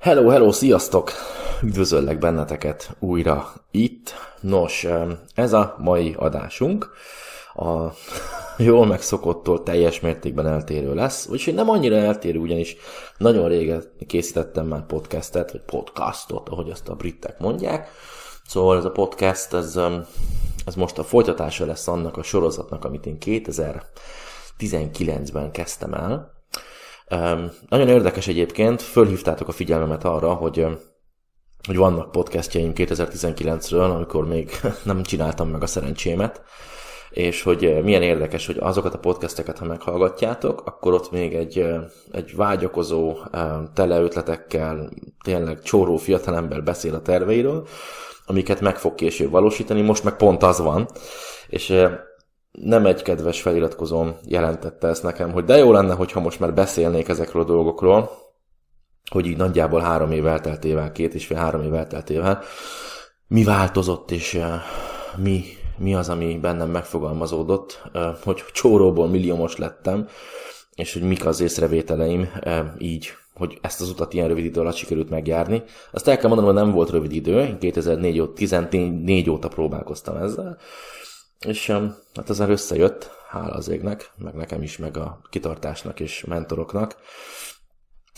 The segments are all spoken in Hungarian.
Hello, hello, sziasztok! Üdvözöllek benneteket újra itt. Nos, ez a mai adásunk a jól megszokottól teljes mértékben eltérő lesz, úgyhogy nem annyira eltérő, ugyanis nagyon régen készítettem már podcastet, vagy podcastot, ahogy azt a britek mondják. Szóval ez a podcast, ez, ez most a folytatása lesz annak a sorozatnak, amit én 2019-ben kezdtem el, nagyon érdekes egyébként, fölhívtátok a figyelmemet arra, hogy, hogy vannak podcastjaim 2019-ről, amikor még nem csináltam meg a szerencsémet, és hogy milyen érdekes, hogy azokat a podcasteket, ha meghallgatjátok, akkor ott még egy, egy vágyakozó, tele ötletekkel, tényleg csóró fiatalember beszél a terveiről, amiket meg fog később valósítani, most meg pont az van, és nem egy kedves feliratkozóm jelentette ezt nekem, hogy de jó lenne, hogyha most már beszélnék ezekről a dolgokról, hogy így nagyjából három év elteltével, két és fél három év elteltével, mi változott, és mi, mi az, ami bennem megfogalmazódott, hogy csóróból milliómos lettem, és hogy mik az észrevételeim így, hogy ezt az utat ilyen rövid idő alatt sikerült megjárni. Azt el kell mondanom, hogy nem volt rövid idő, én 2004 óta, 14 óta próbálkoztam ezzel, és hát ezen összejött, hála az égnek, meg nekem is, meg a kitartásnak és mentoroknak.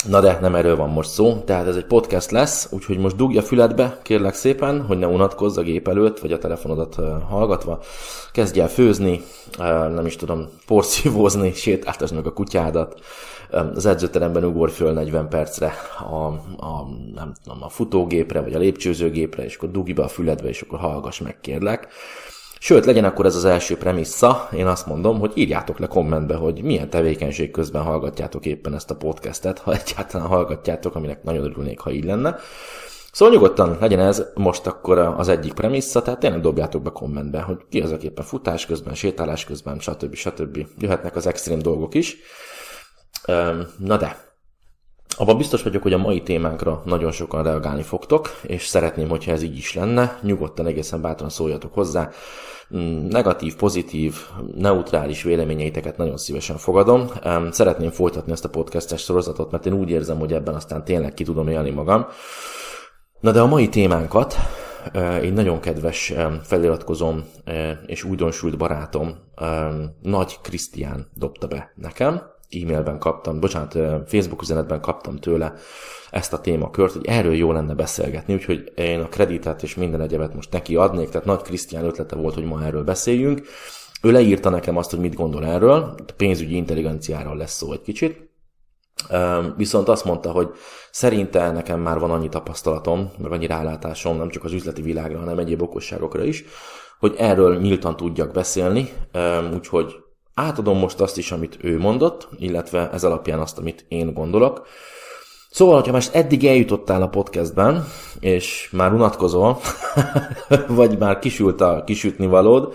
Na de nem erről van most szó, tehát ez egy podcast lesz, úgyhogy most dugja füledbe, kérlek szépen, hogy ne unatkozz a gép előtt, vagy a telefonodat hallgatva. Kezdj el főzni, nem is tudom, porszívózni, sétáltasd meg a kutyádat, az edzőteremben ugorj föl 40 percre a, a, nem tudom, a futógépre, vagy a lépcsőzőgépre, és akkor dugj be a füledbe, és akkor hallgass meg, kérlek. Sőt, legyen akkor ez az első premissza, én azt mondom, hogy írjátok le kommentbe, hogy milyen tevékenység közben hallgatjátok éppen ezt a podcastet, ha egyáltalán hallgatjátok, aminek nagyon örülnék, ha így lenne. Szóval nyugodtan legyen ez most akkor az egyik premissza, tehát tényleg dobjátok be kommentbe, hogy ki az, aki éppen futás közben, sétálás közben, stb. stb. Jöhetnek az extrém dolgok is. Na de, abban biztos vagyok, hogy a mai témánkra nagyon sokan reagálni fogtok, és szeretném, hogyha ez így is lenne. Nyugodtan egészen bátran szóljatok hozzá. Mm, negatív, pozitív, neutrális véleményeiteket nagyon szívesen fogadom. Szeretném folytatni ezt a podcastes sorozatot, mert én úgy érzem, hogy ebben aztán tényleg ki tudom élni magam. Na de a mai témánkat egy nagyon kedves feliratkozom és újdonsült barátom, Nagy Krisztián dobta be nekem e-mailben kaptam, bocsánat, Facebook üzenetben kaptam tőle ezt a témakört, hogy erről jó lenne beszélgetni, úgyhogy én a kreditet és minden egyebet most neki adnék, tehát Nagy Krisztián ötlete volt, hogy ma erről beszéljünk. Ő leírta nekem azt, hogy mit gondol erről, a pénzügyi intelligenciáról lesz szó egy kicsit, Viszont azt mondta, hogy szerinte nekem már van annyi tapasztalatom, meg annyi rálátásom, nem csak az üzleti világra, hanem egyéb okosságokra is, hogy erről nyíltan tudjak beszélni, úgyhogy átadom most azt is, amit ő mondott, illetve ez alapján azt, amit én gondolok. Szóval, hogyha most eddig eljutottál a podcastben, és már unatkozol, vagy már kisült a kisütni valód,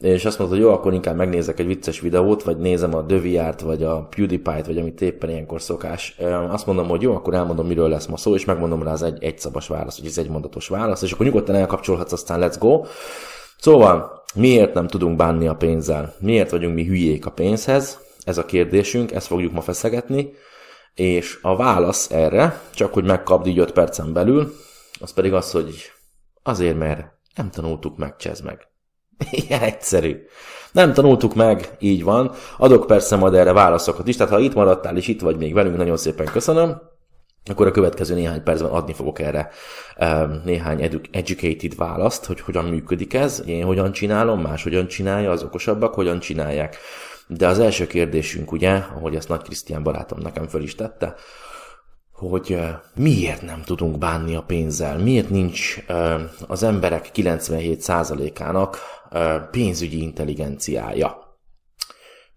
és azt mondod, hogy jó, akkor inkább megnézek egy vicces videót, vagy nézem a Döviárt, vagy a PewDiePie-t, vagy amit éppen ilyenkor szokás. Azt mondom, hogy jó, akkor elmondom, miről lesz ma szó, és megmondom rá az egy, egy szabas válasz, vagy az egy mondatos válasz, és akkor nyugodtan elkapcsolhatsz, aztán let's go. Szóval, Miért nem tudunk bánni a pénzzel? Miért vagyunk mi hülyék a pénzhez? Ez a kérdésünk, ezt fogjuk ma feszegetni, és a válasz erre, csak hogy megkapd így 5 percen belül, az pedig az, hogy azért, mert nem tanultuk meg, csez meg. Ilyen egyszerű. Nem tanultuk meg, így van. Adok persze majd erre válaszokat is, tehát ha itt maradtál és itt vagy még velünk, nagyon szépen köszönöm akkor a következő néhány percben adni fogok erre néhány edu- educated választ, hogy hogyan működik ez, én hogyan csinálom, más hogyan csinálja, az okosabbak hogyan csinálják. De az első kérdésünk ugye, ahogy ezt Nagy Krisztián barátom nekem föl is tette, hogy uh, miért nem tudunk bánni a pénzzel, miért nincs uh, az emberek 97%-ának uh, pénzügyi intelligenciája.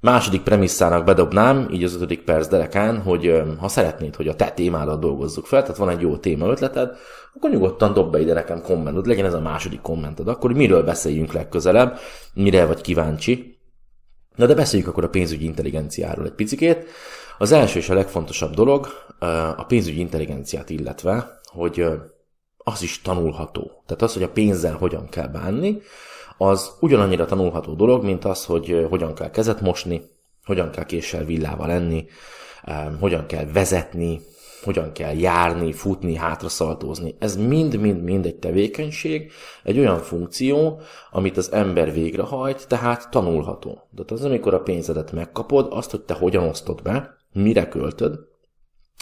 Második premisszának bedobnám, így az ötödik perc derekán, hogy ha szeretnéd, hogy a te témádat dolgozzuk fel, tehát van egy jó téma ötleted, akkor nyugodtan dob be ide nekem kommentet, legyen ez a második kommented, akkor miről beszéljünk legközelebb, mire vagy kíváncsi. Na de beszéljük akkor a pénzügyi intelligenciáról egy picikét. Az első és a legfontosabb dolog a pénzügyi intelligenciát illetve, hogy az is tanulható. Tehát az, hogy a pénzzel hogyan kell bánni, az ugyanannyira tanulható dolog, mint az, hogy hogyan kell kezet mosni, hogyan kell késsel villával lenni, hogyan kell vezetni, hogyan kell járni, futni, hátraszaltózni. Ez mind-mind-mind egy tevékenység, egy olyan funkció, amit az ember végrehajt, tehát tanulható. De az, amikor a pénzedet megkapod, azt, hogy te hogyan osztod be, mire költöd,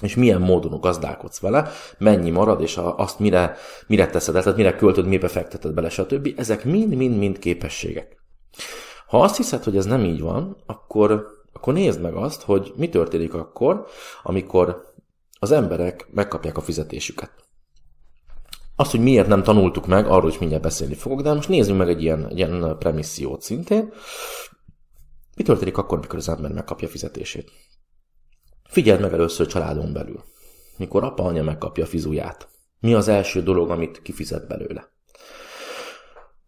és milyen módon gazdálkodsz vele, mennyi marad, és azt mire, mire teszed tehát mire költöd, mibe fekteted bele, stb. Ezek mind-mind-mind képességek. Ha azt hiszed, hogy ez nem így van, akkor, akkor nézd meg azt, hogy mi történik akkor, amikor az emberek megkapják a fizetésüket. Azt, hogy miért nem tanultuk meg, arról is mindjárt beszélni fogok, de most nézzük meg egy ilyen, egy ilyen premissziót szintén. Mi történik akkor, mikor az ember megkapja a fizetését? Figyeld meg először családon belül. Mikor apa, anya megkapja a fizuját. Mi az első dolog, amit kifizet belőle?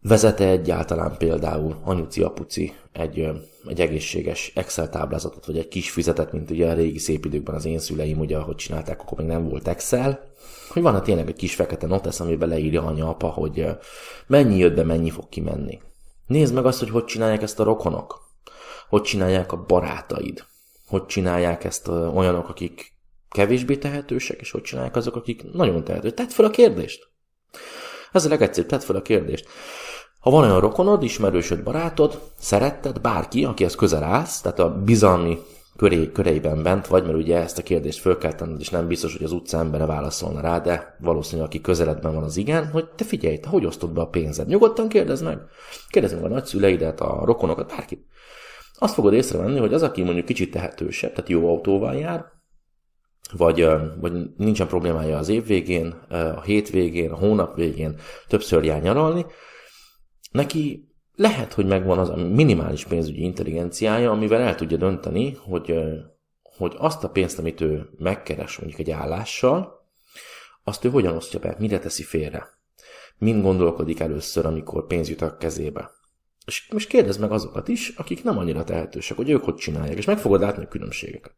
Vezete egyáltalán például anyuci, apuci egy, egy egészséges Excel táblázatot, vagy egy kis fizetet, mint ugye a régi szép időkben az én szüleim, ugye ahogy csinálták, akkor még nem volt Excel, hogy van-e tényleg egy kis fekete notesz, amiben leírja anya, apa, hogy mennyi jött be, mennyi fog kimenni. Nézd meg azt, hogy hogy csinálják ezt a rokonok. Hogy csinálják a barátaid. Hogy csinálják ezt olyanok, akik kevésbé tehetősek, és hogy csinálják azok, akik nagyon tehetősek. Tedd fel a kérdést. Ez a legegyszerűbb, tedd fel a kérdést. Ha van olyan rokonod, ismerősöd, barátod, szeretted, bárki, akihez közel állsz, tehát a bizalmi köré, köreiben bent vagy, mert ugye ezt a kérdést föl kell tenned, és nem biztos, hogy az utca embere válaszolna rá, de valószínűleg aki közeledben van az igen, hogy te figyelj, te hogy osztod be a pénzed? Nyugodtan kérdezd meg. Kérdezd meg a nagyszüleidet, a rokonokat, bárkit. Azt fogod észrevenni, hogy az, aki mondjuk kicsit tehetősebb, tehát jó autóval jár, vagy, vagy nincsen problémája az év végén, a hétvégén, a hónap végén többször jár nyaralni, neki lehet, hogy megvan az a minimális pénzügyi intelligenciája, amivel el tudja dönteni, hogy, hogy azt a pénzt, amit ő megkeres mondjuk egy állással, azt ő hogyan osztja be, mire teszi félre. Mind gondolkodik először, amikor pénz jut a kezébe. És most kérdezd meg azokat is, akik nem annyira tehetősek, hogy ők hogy csinálják, és meg fogod látni a különbségeket.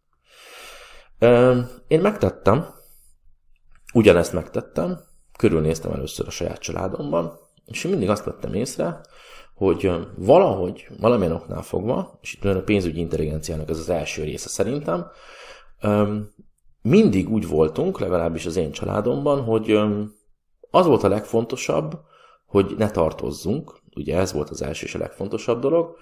Én megtettem, ugyanezt megtettem, körülnéztem először a saját családomban, és én mindig azt vettem észre, hogy valahogy, valamilyen oknál fogva, és itt a pénzügyi intelligenciának ez az első része szerintem, mindig úgy voltunk, legalábbis az én családomban, hogy az volt a legfontosabb, hogy ne tartozzunk, ugye ez volt az első és a legfontosabb dolog,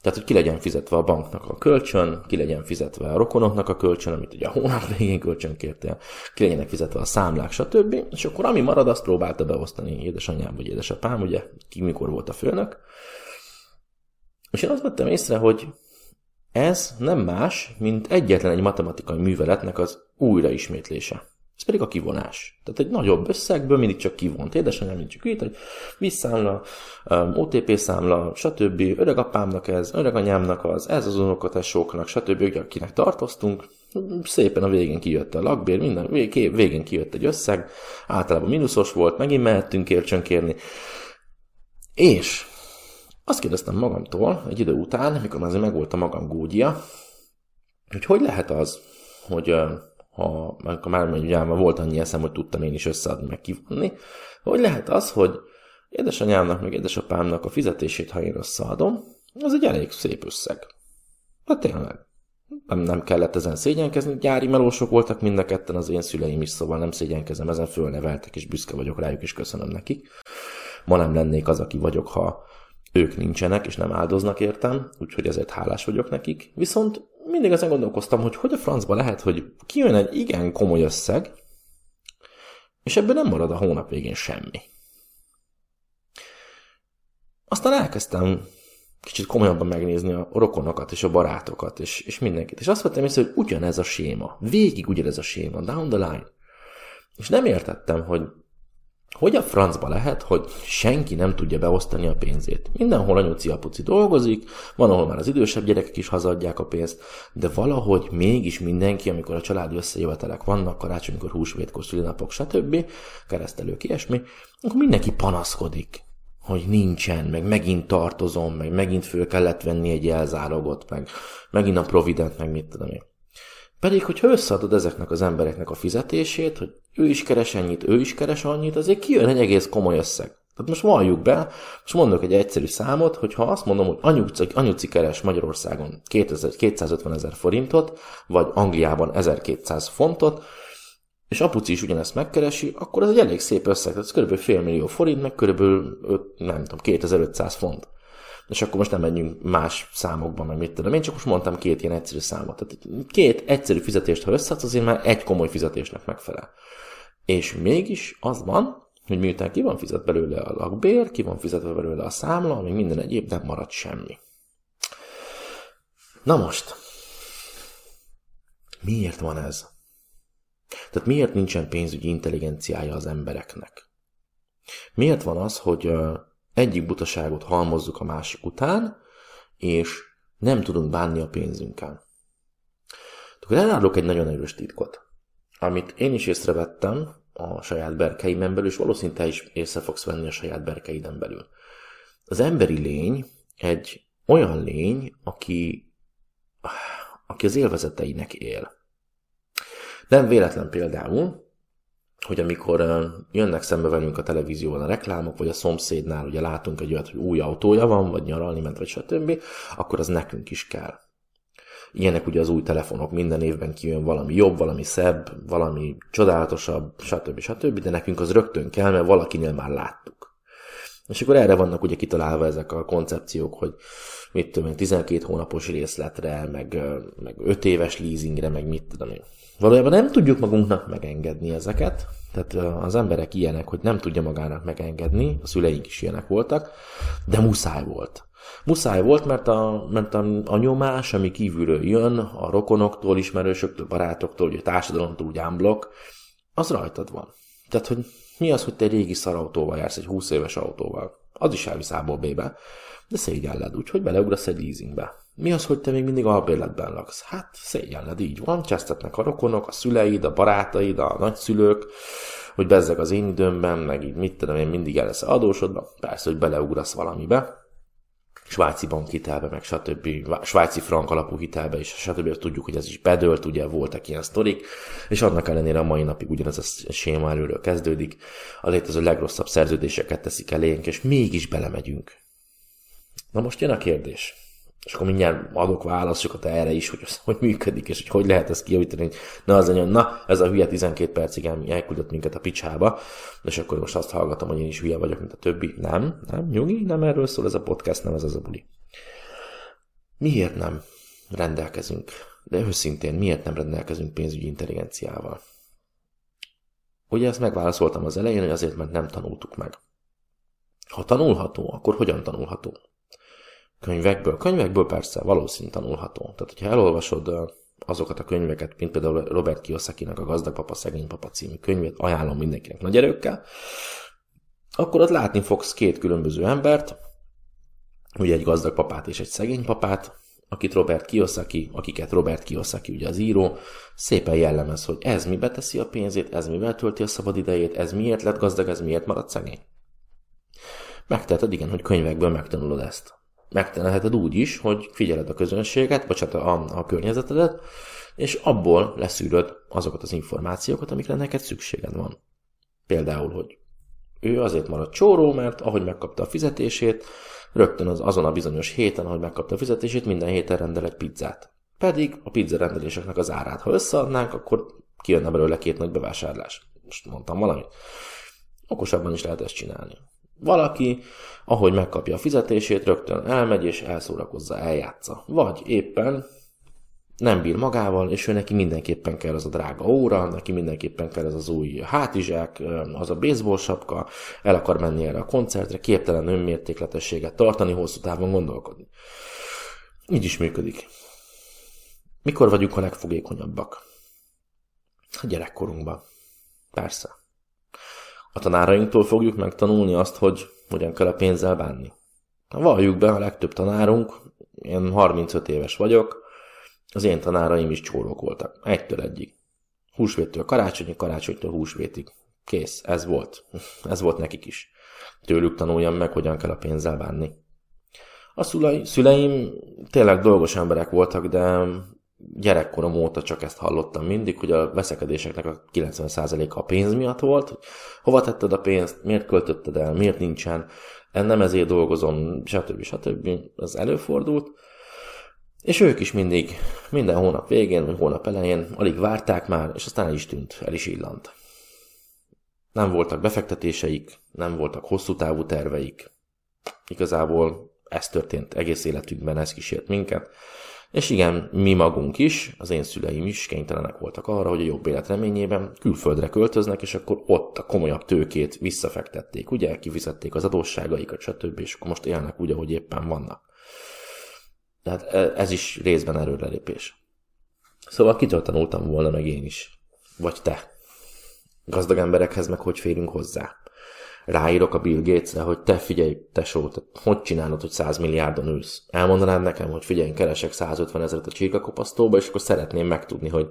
tehát, hogy ki legyen fizetve a banknak a kölcsön, ki legyen fizetve a rokonoknak a kölcsön, amit ugye a hónap végén kölcsön kértél, ki legyenek fizetve a számlák, stb. És akkor ami marad, azt próbálta beosztani édesanyám vagy édesapám, ugye ki mikor volt a főnök. És én azt vettem észre, hogy ez nem más, mint egyetlen egy matematikai műveletnek az újraismétlése. Ez pedig a kivonás. Tehát egy nagyobb összegből mindig csak kivont. Édesanyám mindig csak írt, hogy visszámla, um, OTP számla, stb. Öregapámnak ez, öreganyámnak az, ez az unokatesóknak, stb. akinek tartoztunk. Szépen a végén kijött a lakbér, minden végén kijött egy összeg, általában mínuszos volt, megint mehettünk kércsönkérni. És azt kérdeztem magamtól egy idő után, mikor már megvolt a magam gógyia, hogy hogy lehet az, hogy ha már ugye volt annyi eszem, hogy tudtam én is összeadni, meg kivonni, hogy lehet az, hogy édesanyámnak, meg édesapámnak a fizetését, ha én összeadom, az egy elég szép összeg. Hát tényleg. Nem, nem kellett ezen szégyenkezni, gyári melósok voltak mind a ketten az én szüleim is, szóval nem szégyenkezem, ezen fölneveltek, és büszke vagyok rájuk, és köszönöm nekik. Ma nem lennék az, aki vagyok, ha ők nincsenek, és nem áldoznak értem, úgyhogy ezért hálás vagyok nekik. Viszont mindig ezen gondolkoztam, hogy hogy a francba lehet, hogy kijön egy igen komoly összeg, és ebből nem marad a hónap végén semmi. Aztán elkezdtem kicsit komolyabban megnézni a rokonokat és a barátokat, és, és mindenkit. És azt vettem észre, hogy ugyanez a séma. Végig ugyanez a séma, down the line. És nem értettem, hogy hogy a francba lehet, hogy senki nem tudja beosztani a pénzét? Mindenhol anyuci apuci dolgozik, van, ahol már az idősebb gyerekek is hazadják a pénzt, de valahogy mégis mindenki, amikor a családi összejövetelek vannak, karácsonykor húsvétkor, szülinapok, stb., keresztelők, ilyesmi, akkor mindenki panaszkodik, hogy nincsen, meg megint tartozom, meg megint föl kellett venni egy elzálogot, meg megint a provident, meg mit tudom én. Pedig, hogyha összeadod ezeknek az embereknek a fizetését, hogy ő is keres ennyit, ő is keres annyit, azért kijön egy egész komoly összeg. Tehát most valljuk be, most mondok egy egyszerű számot, hogy ha azt mondom, hogy anyuci, anyuci keres Magyarországon 2000, 250 ezer forintot, vagy Angliában 1200 fontot, és apuci is ugyanezt megkeresi, akkor ez egy elég szép összeg, ez kb. fél millió forint, meg kb. 5, nem tudom, 2500 font. És akkor most nem menjünk más számokba, meg mit tudom. Én csak most mondtam két ilyen egyszerű számot. Tehát két egyszerű fizetést, ha összeadsz, azért már egy komoly fizetésnek megfelel. És mégis az van, hogy miután ki van fizet belőle a lakbér, ki van fizetve belőle a számla, még minden egyéb, nem marad semmi. Na most, miért van ez? Tehát miért nincsen pénzügyi intelligenciája az embereknek? Miért van az, hogy egyik butaságot halmozzuk a másik után, és nem tudunk bánni a pénzünkkel? Akkor elárulok egy nagyon erős titkot, amit én is észrevettem a saját berkeimen belül, és valószínűleg te is észre fogsz venni a saját berkeiden belül. Az emberi lény egy olyan lény, aki, aki az élvezeteinek él. Nem véletlen például, hogy amikor jönnek szembe velünk a televízióban a reklámok, vagy a szomszédnál ugye látunk egy olyat, hogy új autója van, vagy nyaralni ment, vagy stb., akkor az nekünk is kell. Ilyenek ugye az új telefonok, minden évben kijön valami jobb, valami szebb, valami csodálatosabb, stb. stb., de nekünk az rögtön kell, mert valakinél már láttuk. És akkor erre vannak ugye kitalálva ezek a koncepciók, hogy mit tudom én, 12 hónapos részletre, meg, meg 5 éves leasingre, meg mit tudom én. Valójában nem tudjuk magunknak megengedni ezeket, tehát az emberek ilyenek, hogy nem tudja magának megengedni, a szüleink is ilyenek voltak, de muszáj volt. Muszáj volt, mert a, mert a, a nyomás, ami kívülről jön, a rokonoktól, ismerősöktől, barátoktól, a társadalomtól, úgy ámblok, az rajtad van. Tehát, hogy mi az, hogy te régi szarautóval jársz, egy 20 éves autóval? Az is elvisz A-ból B-be, de szégyelled, úgyhogy beleugrasz egy leasingbe. Mi az, hogy te még mindig albérletben laksz? Hát szégyelled, így van, csesztetnek a rokonok, a szüleid, a barátaid, a nagyszülők, hogy bezzeg az én időmben, meg így mit tudom én, mindig el lesz adósodva. Persze, hogy beleugrasz valamibe, svájci bankhitelbe, meg stb. svájci frank alapú hitelbe, és stb. Tudjuk, hogy ez is bedőlt, ugye voltak ilyen sztorik, és annak ellenére a mai napig ugyanez a séma előről kezdődik, a létező legrosszabb szerződéseket teszik elénk, és mégis belemegyünk. Na most jön a kérdés. És akkor mindjárt adok válaszokat erre is, hogy hogy működik, és hogy hogy lehet ezt kijavítani, na az anyag, na, ez a hülye 12 percig elküldött minket a picsába, és akkor most azt hallgatom, hogy én is hülye vagyok, mint a többi. Nem, nem, nyugi, nem erről szól ez a podcast, nem ez az a buli. Miért nem rendelkezünk, de őszintén, miért nem rendelkezünk pénzügyi intelligenciával? Ugye ezt megválaszoltam az elején, hogy azért, mert nem tanultuk meg. Ha tanulható, akkor hogyan tanulható? Könyvekből? Könyvekből persze, valószínű tanulható. Tehát, hogyha elolvasod azokat a könyveket, mint például Robert Kiyosaki-nak a Gazdag Papa, Szegény Papa című könyvét, ajánlom mindenkinek nagy erőkkel, akkor ott látni fogsz két különböző embert, ugye egy gazdag papát és egy szegény papát, akit Robert Kiyosaki, akiket Robert Kiyosaki, ugye az író, szépen jellemez, hogy ez mibe teszi a pénzét, ez mivel tölti a szabad idejét, ez miért lett gazdag, ez miért maradt szegény. Megteheted, igen, hogy könyvekből megtanulod ezt megtenheted úgy is, hogy figyeled a közönséget, hát a, a környezetedet, és abból leszűröd azokat az információkat, amikre neked szükséged van. Például, hogy ő azért maradt csóró, mert ahogy megkapta a fizetését, rögtön az, azon a bizonyos héten, ahogy megkapta a fizetését, minden héten rendel egy pizzát. Pedig a pizza rendeléseknek az árát, ha összeadnánk, akkor kijönne belőle két nagy bevásárlás. Most mondtam valamit. Okosabban is lehet ezt csinálni. Valaki, ahogy megkapja a fizetését, rögtön elmegy és elszórakozza, eljátsza. Vagy éppen nem bír magával, és ő neki mindenképpen kell az a drága óra, neki mindenképpen kell ez az új hátizsák, az a baseball sapka, el akar menni erre a koncertre, képtelen önmértékletességet tartani, hosszú távon gondolkodni. Így is működik. Mikor vagyunk a legfogékonyabbak? A gyerekkorunkban. Persze. A tanárainktól fogjuk megtanulni azt, hogy hogyan kell a pénzzel bánni. Valljuk be, a legtöbb tanárunk, én 35 éves vagyok, az én tanáraim is csórok voltak. Egytől egyig. Húsvéttől karácsonyig, karácsonytól húsvétig. Kész, ez volt. Ez volt nekik is. Tőlük tanuljam meg, hogyan kell a pénzzel bánni. A szüleim tényleg dolgos emberek voltak, de gyerekkorom óta csak ezt hallottam mindig, hogy a veszekedéseknek a 90%-a a pénz miatt volt. Hova tetted a pénzt, miért költötted el, miért nincsen, nem ezért dolgozom, stb. stb. Ez előfordult. És ők is mindig, minden hónap végén, vagy hónap elején alig várták már, és aztán el is tűnt, el is illant. Nem voltak befektetéseik, nem voltak hosszú távú terveik. Igazából ez történt egész életükben, ez kísért minket. És igen, mi magunk is, az én szüleim is kénytelenek voltak arra, hogy a jobb élet reményében külföldre költöznek, és akkor ott a komolyabb tőkét visszafektették, ugye, kifizették az adósságaikat, stb., és akkor most élnek úgy, ahogy éppen vannak. Tehát e, ez is részben erőrelépés. Szóval kitől tanultam volna meg én is? Vagy te? Gazdag emberekhez meg hogy férünk hozzá? Ráírok a Bill Gatesre, hogy te figyelj, tesó, te hogy csinálod, hogy 100 milliárdon ülsz? Elmondanád nekem, hogy figyelj, keresek 150 ezeret a csirkakopasztóba, és akkor szeretném megtudni, hogy,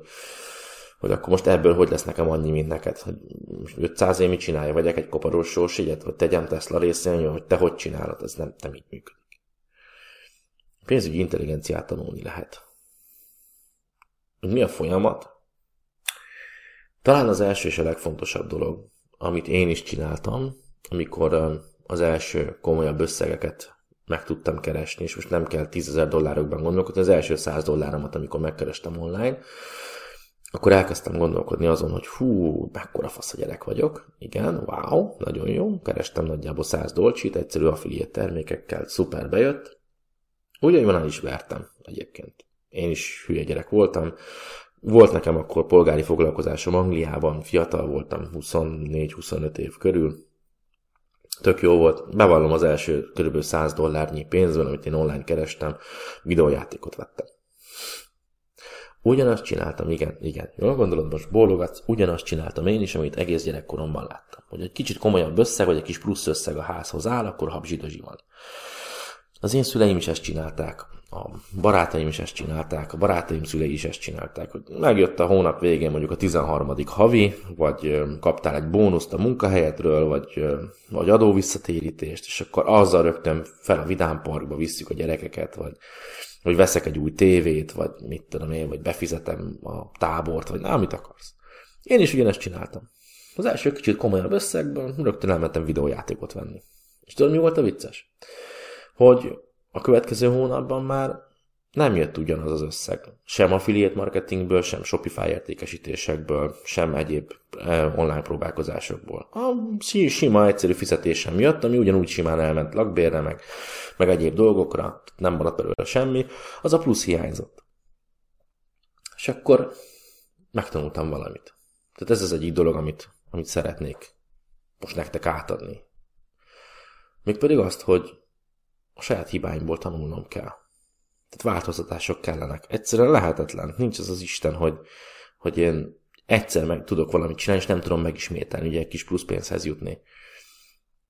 hogy akkor most ebből hogy lesz nekem annyi, mint neked. Hogy 500 év mit csinálja, vagy egy koparos sósigyet, vagy tegyem Tesla részén, hogy te hogy csinálod, ez nem, nem így működik. Pénzügyi intelligenciát tanulni lehet. Hogy mi a folyamat? Talán az első és a legfontosabb dolog, amit én is csináltam, amikor az első komolyabb összegeket meg tudtam keresni, és most nem kell 10 ezer dollárokban gondolkodni, az első 100 dolláromat, amikor megkerestem online, akkor elkezdtem gondolkodni azon, hogy hú, mekkora fasz a gyerek vagyok. Igen, wow, nagyon jó. Kerestem nagyjából 100 dolcsit, egyszerű affiliate termékekkel, szuper bejött. Hogy el is vertem egyébként. Én is hülye gyerek voltam. Volt nekem akkor polgári foglalkozásom Angliában, fiatal voltam, 24-25 év körül, Tök jó volt. Bevallom az első kb. 100 dollárnyi pénzben, amit én online kerestem, videójátékot vettem. Ugyanazt csináltam, igen, igen. Jól gondolod, most bólogatsz, ugyanazt csináltam én is, amit egész gyerekkoromban láttam. Hogy egy kicsit komolyabb összeg, vagy egy kis plusz összeg a házhoz áll, akkor habzsidozsi van. Az én szüleim is ezt csinálták, a barátaim is ezt csinálták, a barátaim szülei is ezt csinálták, hogy megjött a hónap végén mondjuk a 13. havi, vagy kaptál egy bónuszt a munkahelyedről, vagy, vagy adóvisszatérítést, és akkor azzal rögtön fel a vidámparkba visszük a gyerekeket, vagy, vagy veszek egy új tévét, vagy mit tudom én, vagy befizetem a tábort, vagy nem, mit akarsz. Én is ugyanezt csináltam. Az első kicsit komolyabb összegben rögtön elmentem videójátékot venni. És tudod, mi volt a vicces? hogy a következő hónapban már nem jött ugyanaz az összeg. Sem affiliate marketingből, sem Shopify értékesítésekből, sem egyéb eh, online próbálkozásokból. A sima, egyszerű fizetésem jött, ami ugyanúgy simán elment lakbérre, meg, meg egyéb dolgokra, nem maradt belőle semmi, az a plusz hiányzott. És akkor megtanultam valamit. Tehát ez az egyik dolog, amit, amit szeretnék most nektek átadni. Mégpedig azt, hogy a saját hibáimból tanulnom kell. Tehát változtatások kellenek. Egyszerűen lehetetlen. Nincs az az Isten, hogy, hogy én egyszer meg tudok valamit csinálni, és nem tudom megismételni, ugye egy kis plusz pénzhez jutni.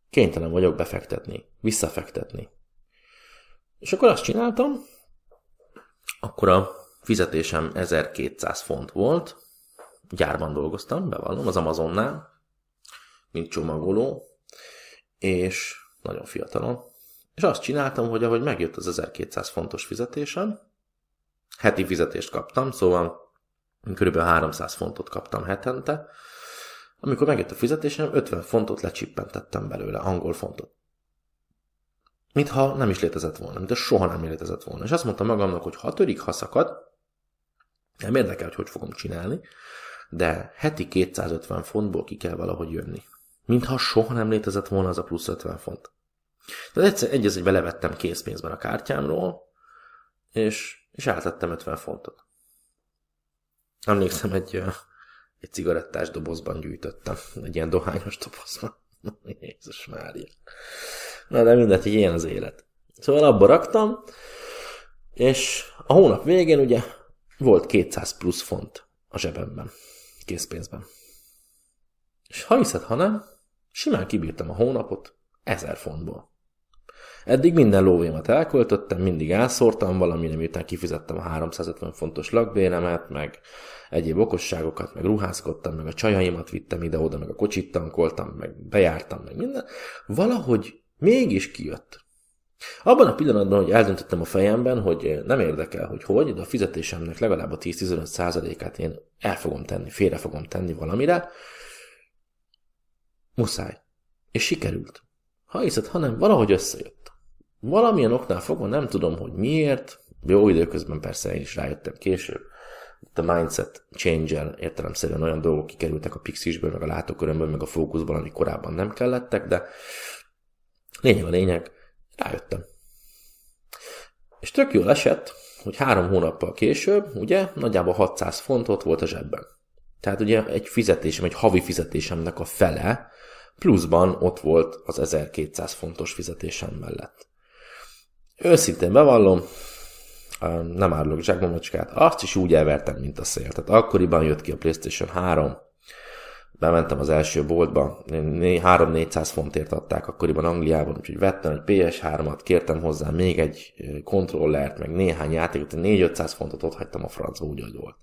Kénytelen vagyok befektetni, visszafektetni. És akkor azt csináltam, akkor a fizetésem 1200 font volt, gyárban dolgoztam, bevallom, az Amazonnál, mint csomagoló, és nagyon fiatalon, és azt csináltam, hogy ahogy megjött az 1200 fontos fizetésem, heti fizetést kaptam, szóval kb. 300 fontot kaptam hetente, amikor megjött a fizetésem, 50 fontot lecsippentettem belőle, angol fontot. Mintha nem is létezett volna, mintha soha nem létezett volna. És azt mondtam magamnak, hogy ha törik, ha szakad, nem érdekel, hogy hogy fogom csinálni, de heti 250 fontból ki kell valahogy jönni. Mintha soha nem létezett volna az a plusz 50 font. Tehát egyszer egy egy belevettem készpénzben a kártyámról, és, és átlettem 50 fontot. Emlékszem, egy, egy cigarettás dobozban gyűjtöttem, egy ilyen dohányos dobozban. Jézus Mária. Na, de mindegy, ilyen az élet. Szóval abba raktam, és a hónap végén ugye volt 200 plusz font a zsebemben, készpénzben. És ha hiszed, ha nem, simán kibírtam a hónapot 1000 fontból. Eddig minden lóvémat elköltöttem, mindig elszórtam valamire, miután kifizettem a 350 fontos lakbéremet, meg egyéb okosságokat, meg ruházkodtam, meg a csajaimat vittem ide-oda, meg a kocsit tankoltam, meg bejártam, meg minden. Valahogy mégis kijött. Abban a pillanatban, hogy eldöntöttem a fejemben, hogy nem érdekel, hogy hogy, de a fizetésemnek legalább a 10-15 százalékát én el fogom tenni, félre fogom tenni valamire, muszáj. És sikerült. Ha hiszed, hanem valahogy összejött. Valamilyen oknál fogva nem tudom, hogy miért, Jó időközben persze én is rájöttem később. A mindset change-el értelemszerűen olyan dolgok kikerültek a pixisből, meg a látókörömből, meg a fókuszból, amik korábban nem kellettek, de lényeg a lényeg, rájöttem. És tök jól esett, hogy három hónappal később, ugye, nagyjából 600 fontot volt a zsebben. Tehát ugye egy fizetésem, egy havi fizetésemnek a fele, pluszban ott volt az 1200 fontos fizetésem mellett. Őszintén bevallom, nem árulok zsákmamacskát, azt is úgy elvertem, mint a szél. Tehát akkoriban jött ki a PlayStation 3, bementem az első boltba, 3-400 fontért adták akkoriban Angliában, úgyhogy vettem egy PS3-at, kértem hozzá még egy kontrollert, meg néhány játékot, 4-500 fontot ott hagytam a francba úgy, hogy volt.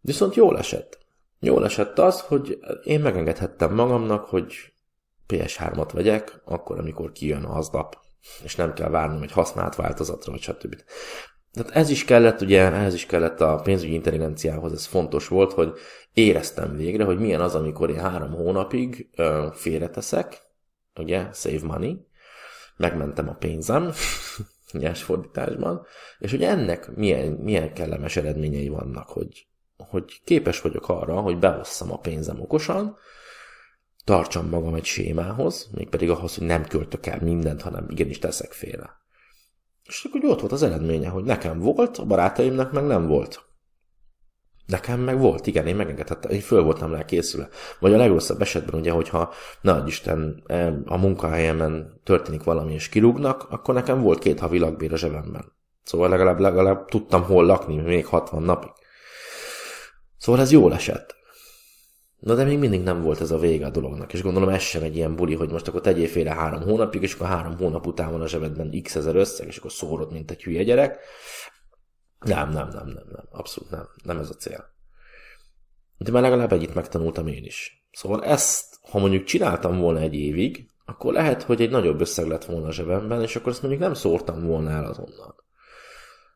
Viszont jól esett. Jól esett az, hogy én megengedhettem magamnak, hogy PS3-at vegyek, akkor, amikor kijön az nap, és nem kell várnom egy használt változatra, vagy stb. Tehát ez is kellett, ugye, ehhez is kellett a pénzügyi intelligenciához, ez fontos volt, hogy éreztem végre, hogy milyen az, amikor én három hónapig ö, félreteszek, ugye, save money, megmentem a pénzem, nyers fordításban, és hogy ennek milyen, milyen kellemes eredményei vannak, hogy, hogy képes vagyok arra, hogy behosszam a pénzem okosan, tartsam magam egy sémához, mégpedig ahhoz, hogy nem költök el mindent, hanem igenis teszek félre. És akkor ott volt az eredménye, hogy nekem volt, a barátaimnak meg nem volt. Nekem meg volt, igen, én megengedhettem, én föl voltam rá készülve. Vagy a legrosszabb esetben, ugye, hogyha nagy Isten a munkahelyemen történik valami és kirúgnak, akkor nekem volt két havi lakbér a zsebemben. Szóval legalább, legalább tudtam hol lakni, még 60 napig. Szóval ez jól esett. Na de még mindig nem volt ez a vége a dolognak, és gondolom ez sem egy ilyen buli, hogy most akkor tegyél félre három hónapig, és akkor három hónap után van a zsebedben x ezer összeg, és akkor szórod, mint egy hülye gyerek. Nem, nem, nem, nem, nem, abszolút nem, nem ez a cél. De már legalább egyit megtanultam én is. Szóval ezt, ha mondjuk csináltam volna egy évig, akkor lehet, hogy egy nagyobb összeg lett volna a zsebemben, és akkor ezt mondjuk nem szórtam volna el azonnal.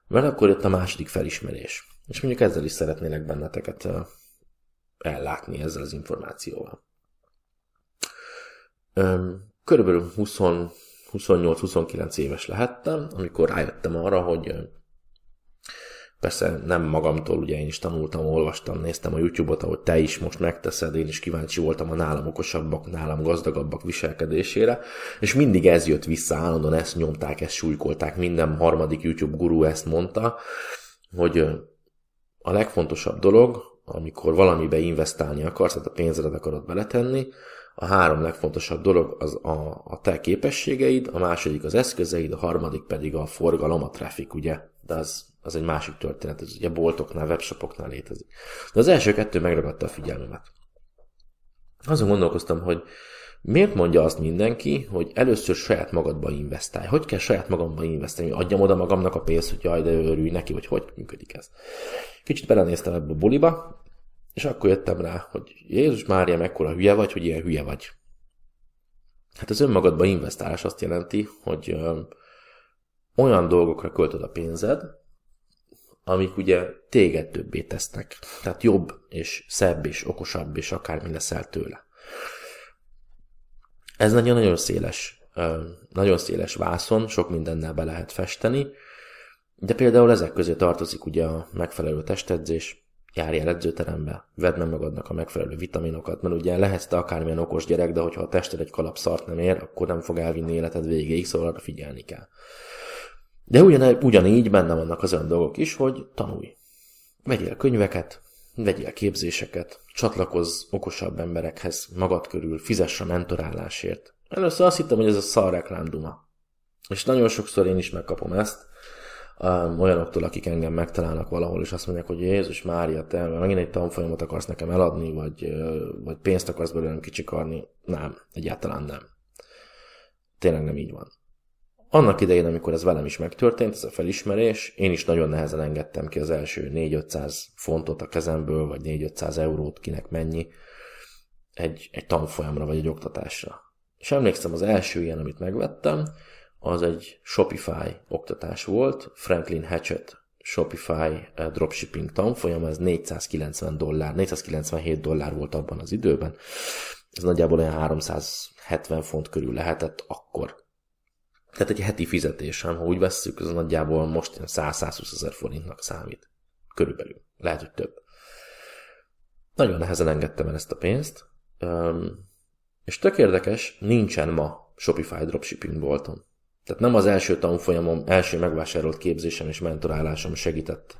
Mert akkor jött a második felismerés. És mondjuk ezzel is szeretnélek benneteket ellátni ezzel az információval. Körülbelül 28-29 éves lehettem, amikor rájöttem arra, hogy persze nem magamtól, ugye én is tanultam, olvastam, néztem a YouTube-ot, ahogy te is most megteszed, én is kíváncsi voltam a nálam okosabbak, nálam gazdagabbak viselkedésére, és mindig ez jött vissza, állandóan ezt nyomták, ezt súlykolták, minden harmadik YouTube guru ezt mondta, hogy a legfontosabb dolog, amikor valamibe investálni akarsz, tehát a pénzedet akarod beletenni, a három legfontosabb dolog az a, a te képességeid, a második az eszközeid, a harmadik pedig a forgalom, a traffic, ugye? De az, az egy másik történet, ez ugye boltoknál, webshopoknál létezik. De az első kettő megragadta a figyelmemet. Azon gondolkoztam, hogy miért mondja azt mindenki, hogy először saját magadba investálj? Hogy kell saját magamba investálni? Adjam oda magamnak a pénzt, hogy jaj, de örülj neki, vagy hogy működik ez? Kicsit belenéztem ebbe a buliba, és akkor jöttem rá, hogy Jézus Mária, mekkora hülye vagy, hogy ilyen hülye vagy. Hát az önmagadba investálás azt jelenti, hogy ö, olyan dolgokra költöd a pénzed, amik ugye téged többé tesznek. Tehát jobb, és szebb, és okosabb, és akármi leszel tőle. Ez nagyon-nagyon széles, nagyon széles vászon, sok mindennel be lehet festeni, de például ezek közé tartozik ugye a megfelelő testedzés, járj el edzőterembe, vedd meg magadnak a megfelelő vitaminokat, mert ugye lehetsz te akármilyen okos gyerek, de hogyha a tested egy kalap szart nem ér, akkor nem fog elvinni életed végéig, szóval arra figyelni kell. De ugyan, ugyanígy benne vannak az olyan dolgok is, hogy tanulj. Vegyél könyveket, vegyél képzéseket, csatlakozz okosabb emberekhez magad körül, fizess a mentorálásért. Először azt hittem, hogy ez a szar reklám duma. És nagyon sokszor én is megkapom ezt, um, olyanoktól, akik engem megtalálnak valahol, és azt mondják, hogy Jézus Mária, te megint egy tanfolyamot akarsz nekem eladni, vagy, vagy pénzt akarsz belőlem kicsikarni. Nem, egyáltalán nem. Tényleg nem így van. Annak idején, amikor ez velem is megtörtént, ez a felismerés, én is nagyon nehezen engedtem ki az első 4-500 fontot a kezemből, vagy 4-500 eurót, kinek mennyi, egy, egy tanfolyamra, vagy egy oktatásra. És emlékszem, az első ilyen, amit megvettem, az egy Shopify oktatás volt, Franklin Hatchett Shopify eh, dropshipping tanfolyam, ez 490 dollár, 497 dollár volt abban az időben. Ez nagyjából olyan 370 font körül lehetett akkor. Tehát egy heti fizetésem, ha úgy vesszük, az nagyjából most 100-120 ezer forintnak számít. Körülbelül. Lehet, hogy több. Nagyon nehezen engedtem el ezt a pénzt, és tök érdekes, nincsen ma Shopify dropshipping bolton. Tehát nem az első tanfolyamom, első megvásárolt képzésem és mentorálásom segített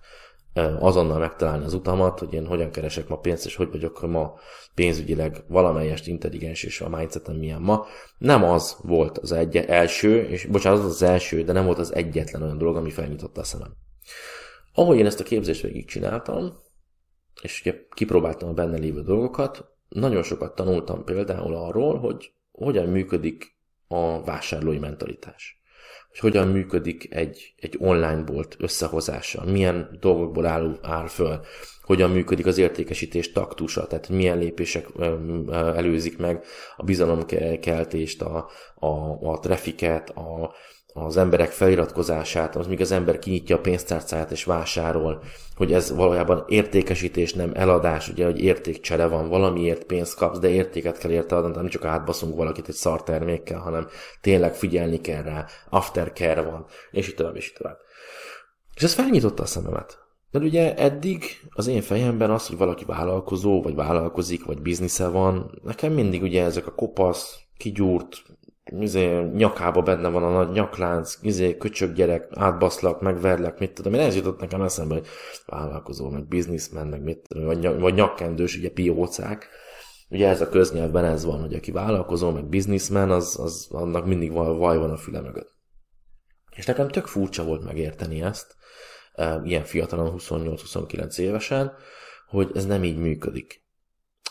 azonnal megtalálni az utamat, hogy én hogyan keresek ma pénzt, és hogy vagyok ma pénzügyileg valamelyest intelligens, és a mindsetem milyen ma. Nem az volt az egy első, és bocsánat, az az első, de nem volt az egyetlen olyan dolog, ami felnyitotta a szemem. Ahogy én ezt a képzést végig csináltam, és ugye kipróbáltam a benne lévő dolgokat, nagyon sokat tanultam például arról, hogy hogyan működik a vásárlói mentalitás hogy hogyan működik egy, egy online bolt összehozása, milyen dolgokból áll, áll föl, hogyan működik az értékesítés taktusa, tehát milyen lépések előzik meg a bizalomkeltést, a, a, a trafiket, a, az emberek feliratkozását, az míg az ember kinyitja a pénztárcáját és vásárol, hogy ez valójában értékesítés, nem eladás, ugye, hogy értékcsere van, valamiért pénzt kapsz, de értéket kell érte adni, nem csak átbaszunk valakit egy szar termékkel, hanem tényleg figyelni kell rá, aftercare van, és így tovább, és így tovább. És ez felnyitotta a szememet. Mert ugye eddig az én fejemben az, hogy valaki vállalkozó, vagy vállalkozik, vagy biznisze van, nekem mindig ugye ezek a kopasz, kigyúrt, izé, nyakába benne van a nagy nyaklánc, izé, köcsög gyerek, átbaszlak, megverlek, mit tudom. Én ez jutott nekem eszembe, hogy vállalkozó, meg bizniszmen, meg mit tudom, vagy, vagy nyakkendős, ugye piócák. Ugye ez a köznyelvben ez van, hogy aki vállalkozó, meg bizniszmen, az, az annak mindig vaj van a füle mögött. És nekem tök furcsa volt megérteni ezt, ilyen fiatalon, 28-29 évesen, hogy ez nem így működik.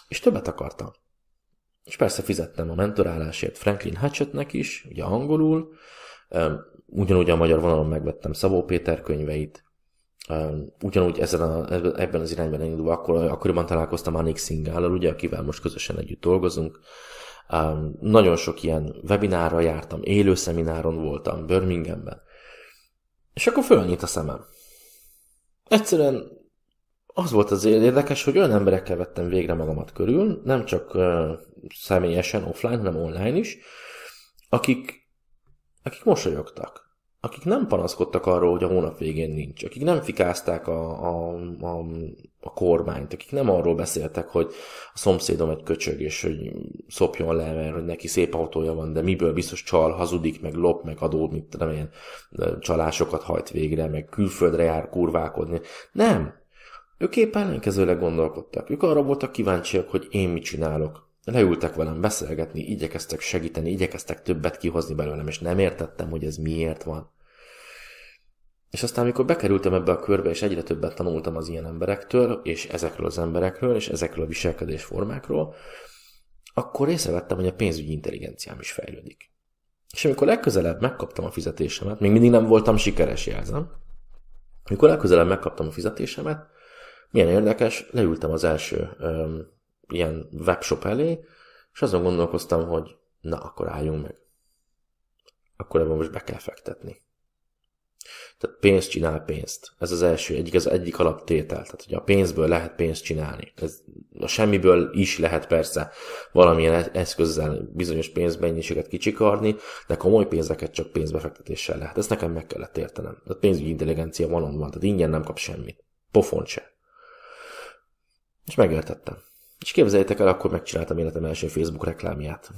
És többet akartam. És persze fizettem a mentorálásért Franklin Hatchettnek is, ugye angolul, ugyanúgy a magyar vonalon megvettem Szabó Péter könyveit, ugyanúgy ezen a, ebben az irányban indulva, akkor, akkoriban találkoztam Anik Szingállal, ugye, akivel most közösen együtt dolgozunk. Nagyon sok ilyen webinárra jártam, élő szemináron voltam Birminghamben. És akkor fölnyit a szemem. Egyszerűen az volt az érdekes, hogy olyan emberekkel vettem végre magamat körül, nem csak uh, személyesen, offline, hanem online is, akik, akik mosolyogtak, akik nem panaszkodtak arról, hogy a hónap végén nincs, akik nem fikázták a, a, a, a kormányt, akik nem arról beszéltek, hogy a szomszédom egy köcsög, és hogy szopjon le, mert hogy neki szép autója van, de miből biztos csal, hazudik, meg lop, meg adó, mit tudom én, csalásokat hajt végre, meg külföldre jár kurválkodni. Nem, ők épp ellenkezőleg gondolkodtak. Ők arra voltak kíváncsiak, hogy én mit csinálok. Leültek velem beszélgetni, igyekeztek segíteni, igyekeztek többet kihozni belőlem, és nem értettem, hogy ez miért van. És aztán, amikor bekerültem ebbe a körbe, és egyre többet tanultam az ilyen emberektől, és ezekről az emberekről, és ezekről a viselkedésformákról, akkor észrevettem, hogy a pénzügyi intelligenciám is fejlődik. És amikor legközelebb megkaptam a fizetésemet, még mindig nem voltam sikeres, jelzem, amikor legközelebb megkaptam a fizetésemet, milyen érdekes, leültem az első öm, ilyen webshop elé, és azon gondolkoztam, hogy na, akkor álljunk meg. Akkor ebben most be kell fektetni. Tehát pénzt csinál pénzt. Ez az első, egyik, az egyik alaptétel. Tehát, hogy a pénzből lehet pénzt csinálni. Ez, a semmiből is lehet persze valamilyen e- eszközzel bizonyos pénzmennyiséget kicsikarni, de komoly pénzeket csak pénzbefektetéssel lehet. Ezt nekem meg kellett értenem. A pénzügyi intelligencia van van, tehát ingyen nem kap semmit. Pofont se. És megértettem. És képzeljétek el, akkor megcsináltam életem első Facebook reklámját.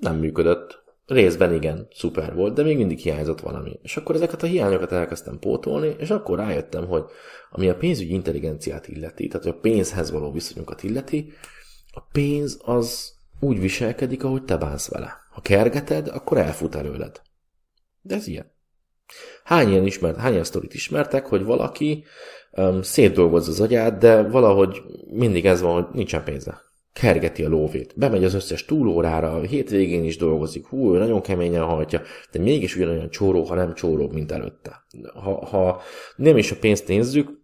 Nem működött. Részben igen, szuper volt, de még mindig hiányzott valami. És akkor ezeket a hiányokat elkezdtem pótolni, és akkor rájöttem, hogy ami a pénzügyi intelligenciát illeti, tehát a pénzhez való viszonyunkat illeti, a pénz az úgy viselkedik, ahogy te bánsz vele. Ha kergeted, akkor elfut előled. De ez ilyen. Hány ilyen, ismert, hány ilyen sztorit ismertek, hogy valaki um, szétdolgozza az agyát, de valahogy mindig ez van, hogy nincsen pénze. Kergeti a lóvét. Bemegy az összes túlórára, hétvégén is dolgozik, hú, ő nagyon keményen hajtja, de mégis ugyanolyan csóró, ha nem csóróbb, mint előtte. Ha, ha nem is a pénzt nézzük,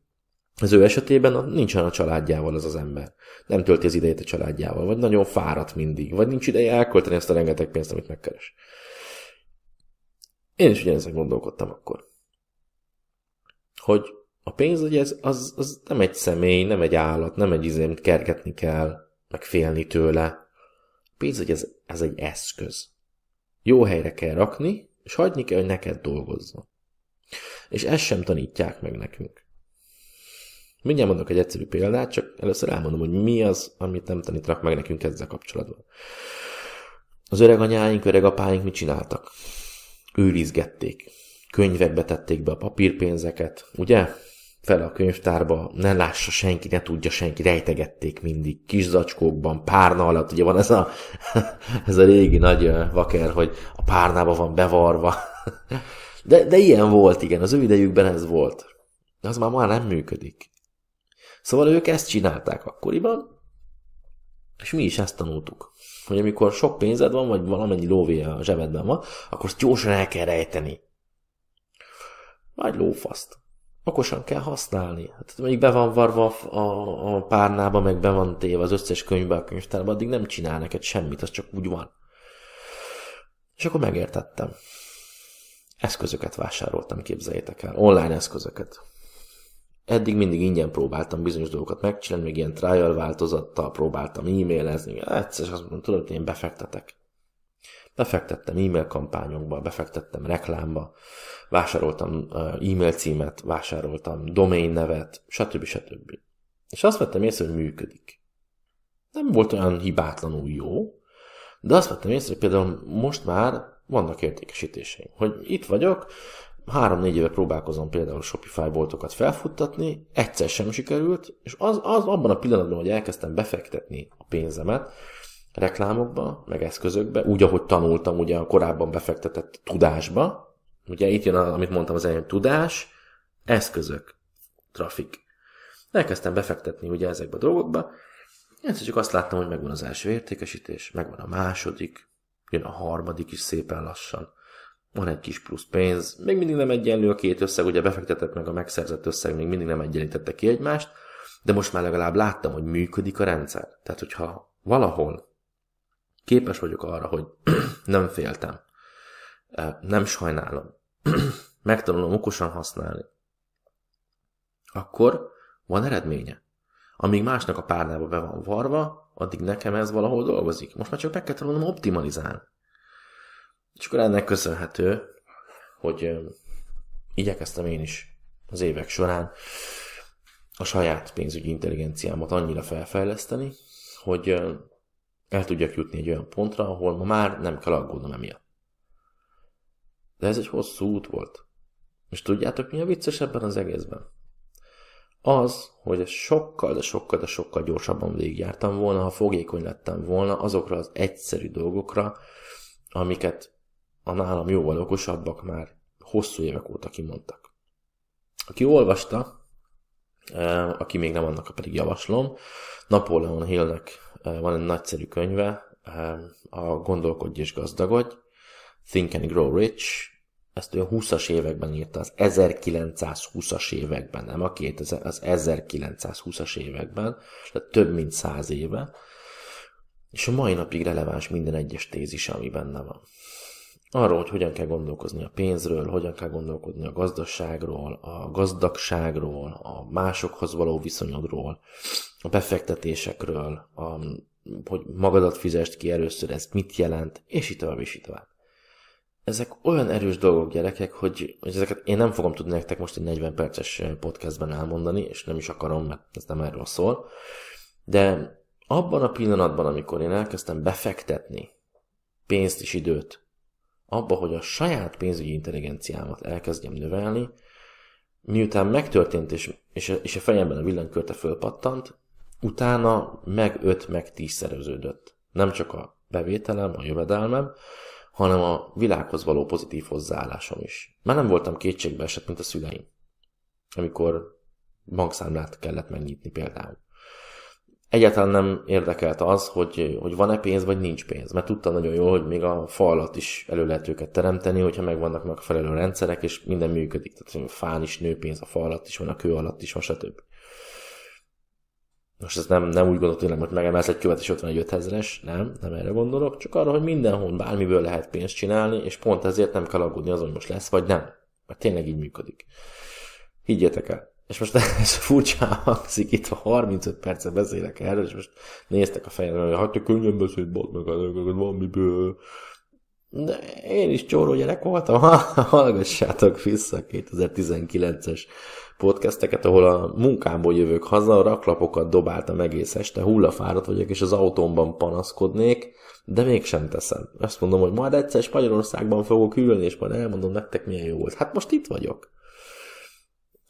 az ő esetében nincsen a családjával az az ember. Nem tölti az idejét a családjával, vagy nagyon fáradt mindig, vagy nincs ideje elkölteni ezt a rengeteg pénzt, amit megkeres. Én is ugyanezen gondolkodtam akkor. Hogy a pénz ugye ez, az, az nem egy személy, nem egy állat, nem egy izé, amit kergetni kell, meg félni tőle. A pénz ugye ez, ez egy eszköz. jó helyre kell rakni, és hagyni kell, hogy neked dolgozzon. És ezt sem tanítják meg nekünk. Mindjárt mondok egy egyszerű példát, csak először elmondom, hogy mi az, amit nem tanítanak meg nekünk ezzel kapcsolatban. Az öreg anyáink, öreg apáink mit csináltak? Őrizgették. Könyvekbe tették be a papírpénzeket, ugye? Fel a könyvtárba, ne lássa senki, ne tudja senki, rejtegették mindig, kis zacskókban, párna alatt, ugye van ez a, ez a régi nagy vaker, hogy a párnába van bevarva. De, de ilyen volt, igen, az ő idejükben ez volt. De az már már nem működik. Szóval ők ezt csinálták akkoriban, és mi is ezt tanultuk. Hogy amikor sok pénzed van, vagy valamennyi lóvé a zsebedben van, akkor azt gyorsan el kell rejteni. Vagy lófaszt. Okosan kell használni. Hát mondjuk be van varva a, a, párnába, meg be van téve az összes könyvbe a könyvtárba, addig nem csinál neked semmit, az csak úgy van. És akkor megértettem. Eszközöket vásároltam, képzeljétek el. Online eszközöket. Eddig mindig ingyen próbáltam bizonyos dolgokat megcsinálni, még ilyen trial változattal próbáltam e-mailezni. Egyszer azt mondtam, tudod, én befektetek. Befektettem e-mail kampányokba, befektettem reklámba, vásároltam e-mail címet, vásároltam domain nevet, stb. stb. És azt vettem észre, hogy működik. Nem volt olyan hibátlanul jó, de azt vettem észre, hogy például most már vannak értékesítéseim. Hogy itt vagyok, három-négy éve próbálkozom például Shopify boltokat felfuttatni, egyszer sem sikerült, és az, az abban a pillanatban, hogy elkezdtem befektetni a pénzemet reklámokba, meg eszközökbe, úgy, ahogy tanultam ugye a korábban befektetett tudásba, ugye itt jön, az, amit mondtam az elején, tudás, eszközök, trafik. Elkezdtem befektetni ugye ezekbe a dolgokba, egyszer csak azt láttam, hogy megvan az első értékesítés, megvan a második, jön a harmadik is szépen lassan van egy kis plusz pénz, még mindig nem egyenlő a két összeg, ugye befektetett meg a megszerzett összeg, még mindig nem egyenlítette ki egymást, de most már legalább láttam, hogy működik a rendszer. Tehát, hogyha valahol képes vagyok arra, hogy nem féltem, nem sajnálom, megtanulom okosan használni, akkor van eredménye. Amíg másnak a párnába be van varva, addig nekem ez valahol dolgozik. Most már csak meg kell tanulnom optimalizálni. És akkor ennek köszönhető, hogy igyekeztem én is az évek során a saját pénzügyi intelligenciámat annyira felfejleszteni, hogy el tudjak jutni egy olyan pontra, ahol ma már nem kell aggódnom emiatt. De ez egy hosszú út volt. És tudjátok, mi a vicces ebben az egészben? Az, hogy sokkal, de sokkal, de sokkal gyorsabban végigjártam volna, ha fogékony lettem volna azokra az egyszerű dolgokra, amiket a nálam jóval okosabbak már hosszú évek óta kimondtak. Aki olvasta, e, aki még nem annak pedig javaslom, Napoleon Hillnek van egy nagyszerű könyve, e, a Gondolkodj és gazdagodj, Think and Grow Rich, ezt a 20-as években írta, az 1920-as években, nem a 2000, az 1920-as években, tehát több mint száz éve, és a mai napig releváns minden egyes tézis, ami benne van arról, hogy hogyan kell gondolkozni a pénzről, hogyan kell gondolkodni a gazdaságról, a gazdagságról, a másokhoz való viszonyodról, a befektetésekről, a, hogy magadat fizest ki először, ez mit jelent, és így tovább, és így tovább. Ezek olyan erős dolgok, gyerekek, hogy, hogy ezeket én nem fogom tudni nektek most egy 40 perces podcastben elmondani, és nem is akarom, mert ez nem erről szól. De abban a pillanatban, amikor én elkezdtem befektetni pénzt és időt abba, hogy a saját pénzügyi intelligenciámat elkezdjem növelni, miután megtörtént, és, és, és a fejemben a villanykörte fölpattant, utána meg öt, meg tízszereződött. Nem csak a bevételem, a jövedelmem, hanem a világhoz való pozitív hozzáállásom is. Már nem voltam kétségbe esett, mint a szüleim, amikor bankszámlát kellett megnyitni például. Egyáltalán nem érdekelt az, hogy, hogy van-e pénz, vagy nincs pénz. Mert tudta nagyon jól, hogy még a fa alatt is elő lehet őket teremteni, hogyha megvannak megfelelő rendszerek, és minden működik. Tehát a fán is nő pénz, a fa alatt is van, a kő alatt is van, stb. Most ez nem, nem úgy gondolom, tényleg, hogy megemelsz egy követ, és ott van egy 5000-es, nem, nem erre gondolok, csak arra, hogy mindenhol bármiből lehet pénzt csinálni, és pont ezért nem kell aggódni azon, hogy most lesz, vagy nem. Mert tényleg így működik. Higgyétek el. És most ez furcsa hangzik, itt a 35 percet beszélek erről, és most néztek a fejemre, hogy hát könnyen beszélt, bad meg, van miből. De én is csóró gyerek voltam, hallgassátok vissza a 2019-es podcasteket, ahol a munkámból jövök haza, raklapokat dobáltam egész este, hullafáradt vagyok, és az autómban panaszkodnék, de mégsem teszem. Azt mondom, hogy majd egyszer Spanyolországban fogok ülni, és majd elmondom nektek, milyen jó volt. Hát most itt vagyok.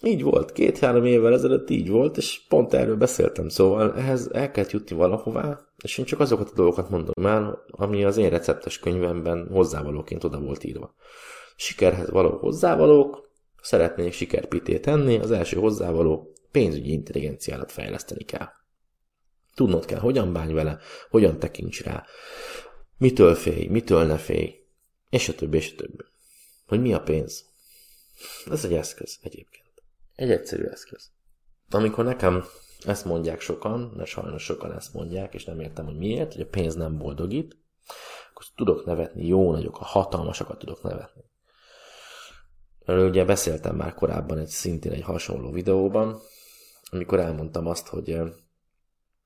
Így volt, két-három évvel ezelőtt így volt, és pont erről beszéltem, szóval ehhez el kell jutni valahová, és én csak azokat a dolgokat mondom el, ami az én receptes könyvemben hozzávalóként oda volt írva. Sikerhez való hozzávalók, szeretnék sikerpitét tenni, az első hozzávaló pénzügyi intelligenciálat fejleszteni kell. Tudnod kell, hogyan bánj vele, hogyan tekints rá, mitől félj, mitől ne félj, és a többi, és a többi. Hogy mi a pénz? Ez egy eszköz egyébként. Egy egyszerű eszköz. Amikor nekem ezt mondják sokan, de sajnos sokan ezt mondják, és nem értem, hogy miért, hogy a pénz nem boldogít, akkor tudok nevetni, jó nagyok, a hatalmasakat tudok nevetni. Erről ugye beszéltem már korábban egy szintén egy hasonló videóban, amikor elmondtam azt, hogy,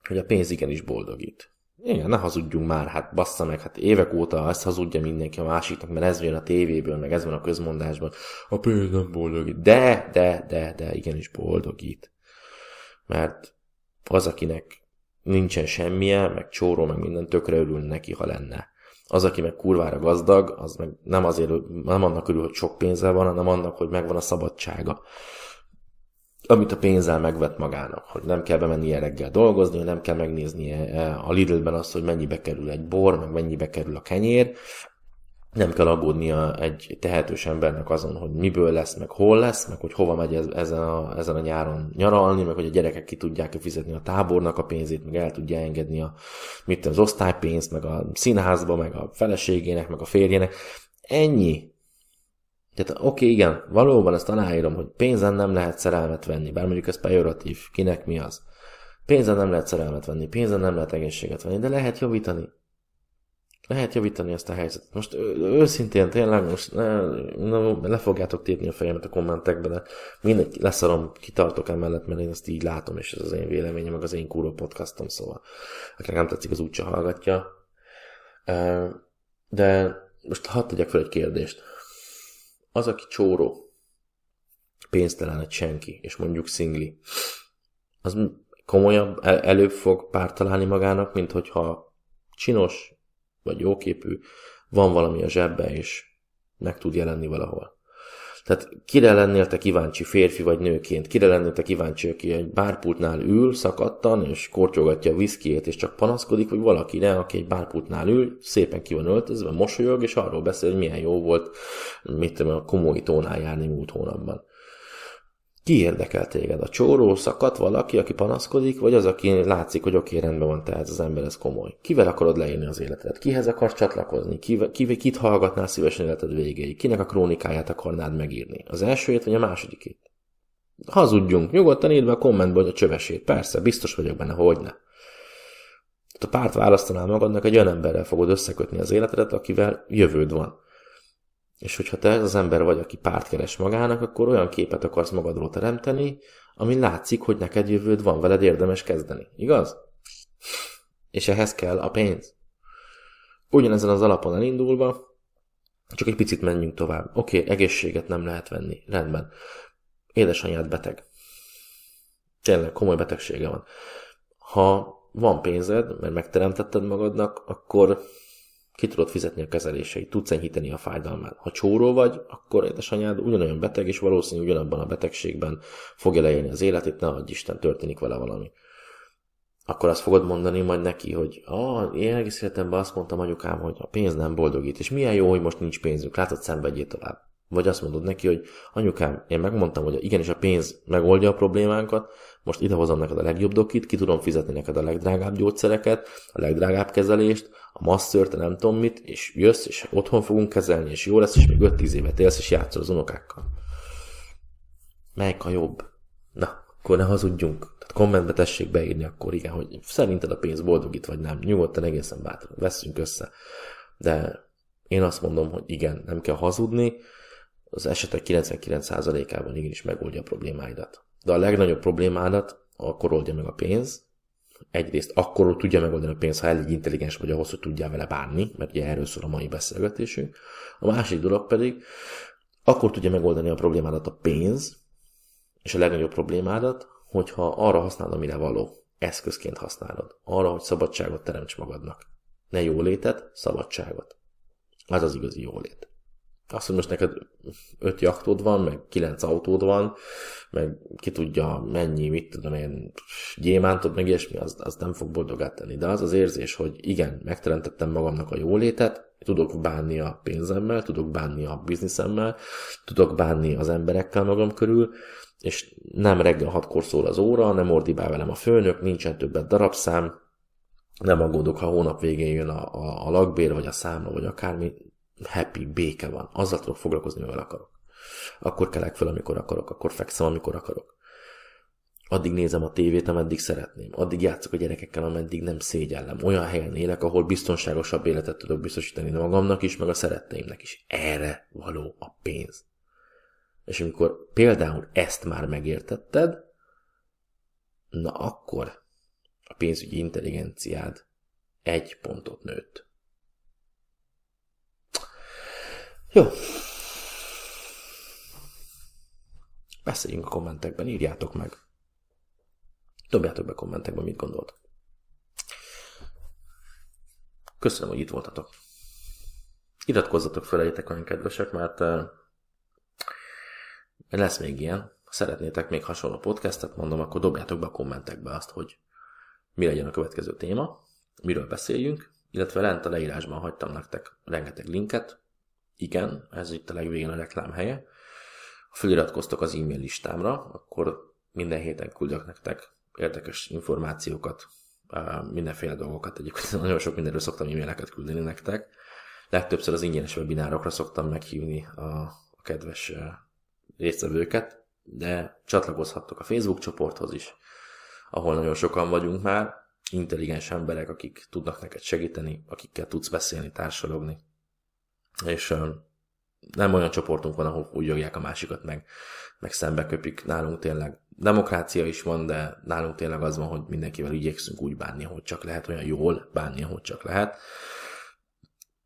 hogy a pénz igenis boldogít. Igen, ne hazudjunk már, hát bassza meg, hát évek óta ezt hazudja mindenki a másiknak, mert ez jön a tévéből, meg ez van a közmondásban. A pénz nem boldogít. De, de, de, de, igenis boldogít. Mert az, akinek nincsen semmije, meg csóró, meg minden, tökre örül neki, ha lenne. Az, aki meg kurvára gazdag, az meg nem azért, nem annak örül, hogy sok pénze van, hanem annak, hogy megvan a szabadsága amit a pénzzel megvet magának, hogy nem kell bemennie reggel dolgozni, nem kell megnéznie eh, a Lidlben azt, hogy mennyibe kerül egy bor, meg mennyibe kerül a kenyér, nem kell aggódnia egy tehetős embernek azon, hogy miből lesz, meg hol lesz, meg hogy hova megy ezen a, ezen a nyáron nyaralni, meg hogy a gyerekek ki tudják fizetni a tábornak a pénzét, meg el tudja engedni a, mit az osztálypénzt, meg a színházba, meg a feleségének, meg a férjének. Ennyi. Tehát oké, okay, igen, valóban ezt aláírom, hogy pénzen nem lehet szerelmet venni, bár mondjuk ez pejoratív, kinek mi az. Pénzen nem lehet szerelmet venni, pénzen nem lehet egészséget venni, de lehet javítani. Lehet javítani ezt a helyzetet. Most őszintén, tényleg most ne, ne, le fogjátok tépni a fejemet a kommentekbe, de mindegy, leszarom, kitartok emellett, mert én ezt így látom, és ez az én véleményem, meg az én kúró podcastom, szóval akinek nem tetszik, az úgyse hallgatja. De most hadd tegyek fel egy kérdést az, aki csóró, pénztelen egy senki, és mondjuk szingli, az komolyabb, el, előbb fog párt találni magának, mint hogyha csinos, vagy jóképű, van valami a zsebbe, és meg tud jelenni valahol. Tehát kire lennél te kíváncsi férfi vagy nőként? Kire lennél te kíváncsi, aki egy bárpultnál ül szakadtan, és kortyogatja a viszkiét, és csak panaszkodik, vagy valakire, aki egy bárpultnál ül, szépen ki van öltözve, mosolyog, és arról beszél, hogy milyen jó volt, mit tudom, a komoly tónál járni múlt hónapban. Ki érdekel téged? A csóró szakadt valaki, aki panaszkodik, vagy az, aki látszik, hogy oké, rendben van, tehát az ember ez komoly? Kivel akarod leírni az életedet? Kihez akarsz csatlakozni? Kivel, kivel, kit hallgatnál szívesen életed végéig? Kinek a krónikáját akarnád megírni? Az elsőjét vagy a másodikét? Hazudjunk, nyugodtan írd be a kommentbe, hogy a csövesét. Persze, biztos vagyok benne, hogy ne. A párt választanál magadnak, egy olyan emberrel fogod összekötni az életedet, akivel jövőd van. És hogyha te az ember vagy, aki párt keres magának, akkor olyan képet akarsz magadról teremteni, ami látszik, hogy neked jövőd van, veled érdemes kezdeni. Igaz? És ehhez kell a pénz. Ugyanezen az alapon elindulva, csak egy picit menjünk tovább. Oké, okay, egészséget nem lehet venni. Rendben. Édesanyád beteg. Tényleg komoly betegsége van. Ha van pénzed, mert megteremtetted magadnak, akkor ki tudod fizetni a kezeléseit, tudsz enyhíteni a fájdalmát. Ha csóró vagy, akkor édesanyád ugyanolyan beteg, és valószínűleg ugyanabban a betegségben fogja leélni az életét, ne adj Isten, történik vele valami. Akkor azt fogod mondani majd neki, hogy ah, én egész életemben azt mondtam anyukám, hogy a pénz nem boldogít, és milyen jó, hogy most nincs pénzünk, látod, szenvedjél tovább. Vagy azt mondod neki, hogy anyukám, én megmondtam, hogy igenis a pénz megoldja a problémánkat, most idehozom neked a legjobb dokit, ki tudom fizetni neked a legdrágább gyógyszereket, a legdrágább kezelést, a masszört, nem tudom mit, és jössz, és otthon fogunk kezelni, és jó lesz, és még 5-10 évet élsz, és játszol az unokákkal. Melyik a jobb? Na, akkor ne hazudjunk. Tehát kommentbe tessék beírni akkor igen, hogy szerinted a pénz boldogít vagy nem. Nyugodtan egészen bátran. Veszünk össze. De én azt mondom, hogy igen, nem kell hazudni, az esetek 99%-ában igenis megoldja a problémáidat. De a legnagyobb problémádat akkor oldja meg a pénz, egyrészt akkor tudja megoldani a pénzt, ha elég intelligens vagy ahhoz, hogy tudjál vele bánni, mert ugye erről szól a mai beszélgetésünk. A másik dolog pedig, akkor tudja megoldani a problémádat a pénz, és a legnagyobb problémádat, hogyha arra használod, amire való. Eszközként használod. Arra, hogy szabadságot teremts magadnak. Ne jólétet, szabadságot. Az az igazi jólét. Azt, hogy most neked öt jachtod van, meg kilenc autód van, meg ki tudja mennyi, mit tudom én, gyémántod, meg ilyesmi, az, az nem fog boldogát tenni. De az az érzés, hogy igen, megteremtettem magamnak a jólétet, tudok bánni a pénzemmel, tudok bánni a bizniszemmel, tudok bánni az emberekkel magam körül, és nem reggel hatkor szól az óra, nem ordibál velem a főnök, nincsen többet darabszám, nem aggódok, ha hónap végén jön a, a, a lakbér, vagy a számla, vagy akármi, happy, béke van. Azzal tudok foglalkozni, mivel akarok. Akkor kelek fel, amikor akarok, akkor fekszem, amikor akarok. Addig nézem a tévét, ameddig szeretném. Addig játszok a gyerekekkel, ameddig nem szégyellem. Olyan helyen élek, ahol biztonságosabb életet tudok biztosítani magamnak is, meg a szeretteimnek is. Erre való a pénz. És amikor például ezt már megértetted, na akkor a pénzügyi intelligenciád egy pontot nőtt. Jó. Beszéljünk a kommentekben, írjátok meg. Dobjátok be kommentekben, mit gondoltok. Köszönöm, hogy itt voltatok. Iratkozzatok fel, legyetek olyan kedvesek, mert uh, lesz még ilyen. Szeretnétek még hasonló podcastet, mondom, akkor dobjátok be a kommentekbe azt, hogy mi legyen a következő téma, miről beszéljünk, illetve lent a leírásban hagytam nektek rengeteg linket, igen, ez itt a legvégén a reklám helye. Ha feliratkoztok az e-mail listámra, akkor minden héten küldök nektek érdekes információkat, mindenféle dolgokat. Egyébként nagyon sok mindenről szoktam e-maileket küldeni nektek. Legtöbbször az ingyenes webinárokra szoktam meghívni a, a kedves résztvevőket, de csatlakozhattok a Facebook csoporthoz is, ahol nagyon sokan vagyunk már, intelligens emberek, akik tudnak neked segíteni, akikkel tudsz beszélni, társalogni és nem olyan csoportunk van, ahol úgy jogják a másikat meg, meg szembe köpik. Nálunk tényleg demokrácia is van, de nálunk tényleg az van, hogy mindenkivel igyekszünk úgy bánni, hogy csak lehet, olyan jól bánni, hogy csak lehet.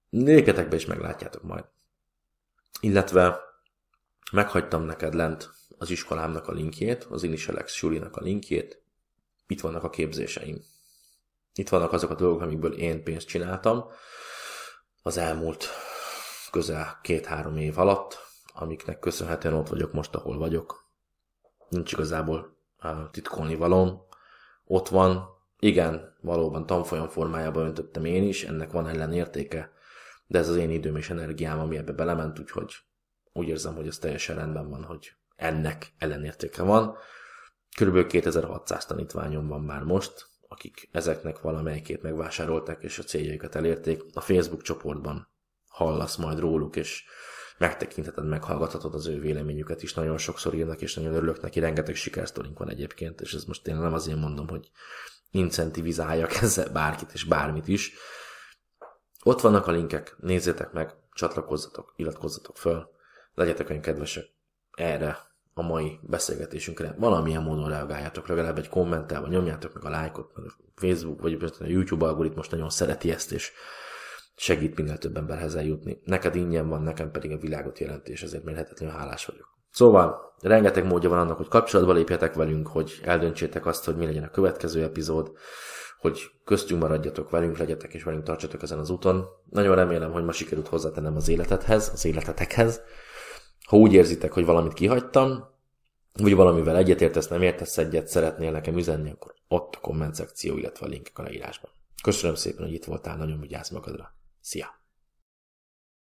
Néketekbe is meglátjátok majd. Illetve meghagytam neked lent az iskolámnak a linkjét, az Initialex Sulinak a linkjét. Itt vannak a képzéseim. Itt vannak azok a dolgok, amikből én pénzt csináltam az elmúlt közel két-három év alatt, amiknek köszönhetően ott vagyok most, ahol vagyok. Nincs igazából titkolni valóm. Ott van, igen, valóban tanfolyam formájában öntöttem én is, ennek van ellenértéke, de ez az én időm és energiám, ami ebbe belement, úgyhogy úgy érzem, hogy ez teljesen rendben van, hogy ennek ellenértéke van. Körülbelül 2600 tanítványom van már most, akik ezeknek valamelyikét megvásárolták és a céljaikat elérték. A Facebook csoportban hallasz majd róluk, és megtekintheted, meghallgathatod az ő véleményüket is. Nagyon sokszor írnak, és nagyon örülök neki, rengeteg sikersztorink van egyébként, és ez most én nem azért mondom, hogy incentivizáljak ezzel bárkit és bármit is. Ott vannak a linkek, nézzétek meg, csatlakozzatok, iratkozzatok föl, legyetek olyan kedvesek erre a mai beszélgetésünkre. Valamilyen módon reagáljátok, legalább egy kommenttel, vagy nyomjátok meg a lájkot, mert a Facebook, vagy a YouTube algoritmus nagyon szereti ezt, és segít minél több emberhez eljutni. Neked ingyen van, nekem pedig a világot jelenti, és ezért mérhetetlenül hálás vagyok. Szóval, rengeteg módja van annak, hogy kapcsolatba lépjetek velünk, hogy eldöntsétek azt, hogy mi legyen a következő epizód, hogy köztünk maradjatok velünk, legyetek és velünk tartsatok ezen az úton. Nagyon remélem, hogy ma sikerült hozzátennem az életethez, az életetekhez. Ha úgy érzitek, hogy valamit kihagytam, vagy valamivel egyetértesz, nem értesz egyet, szeretnél nekem üzenni, akkor ott a komment szekció, illetve a linkek a leírásban. Köszönöm szépen, hogy itt voltál, nagyon vigyázz magadra. See ya.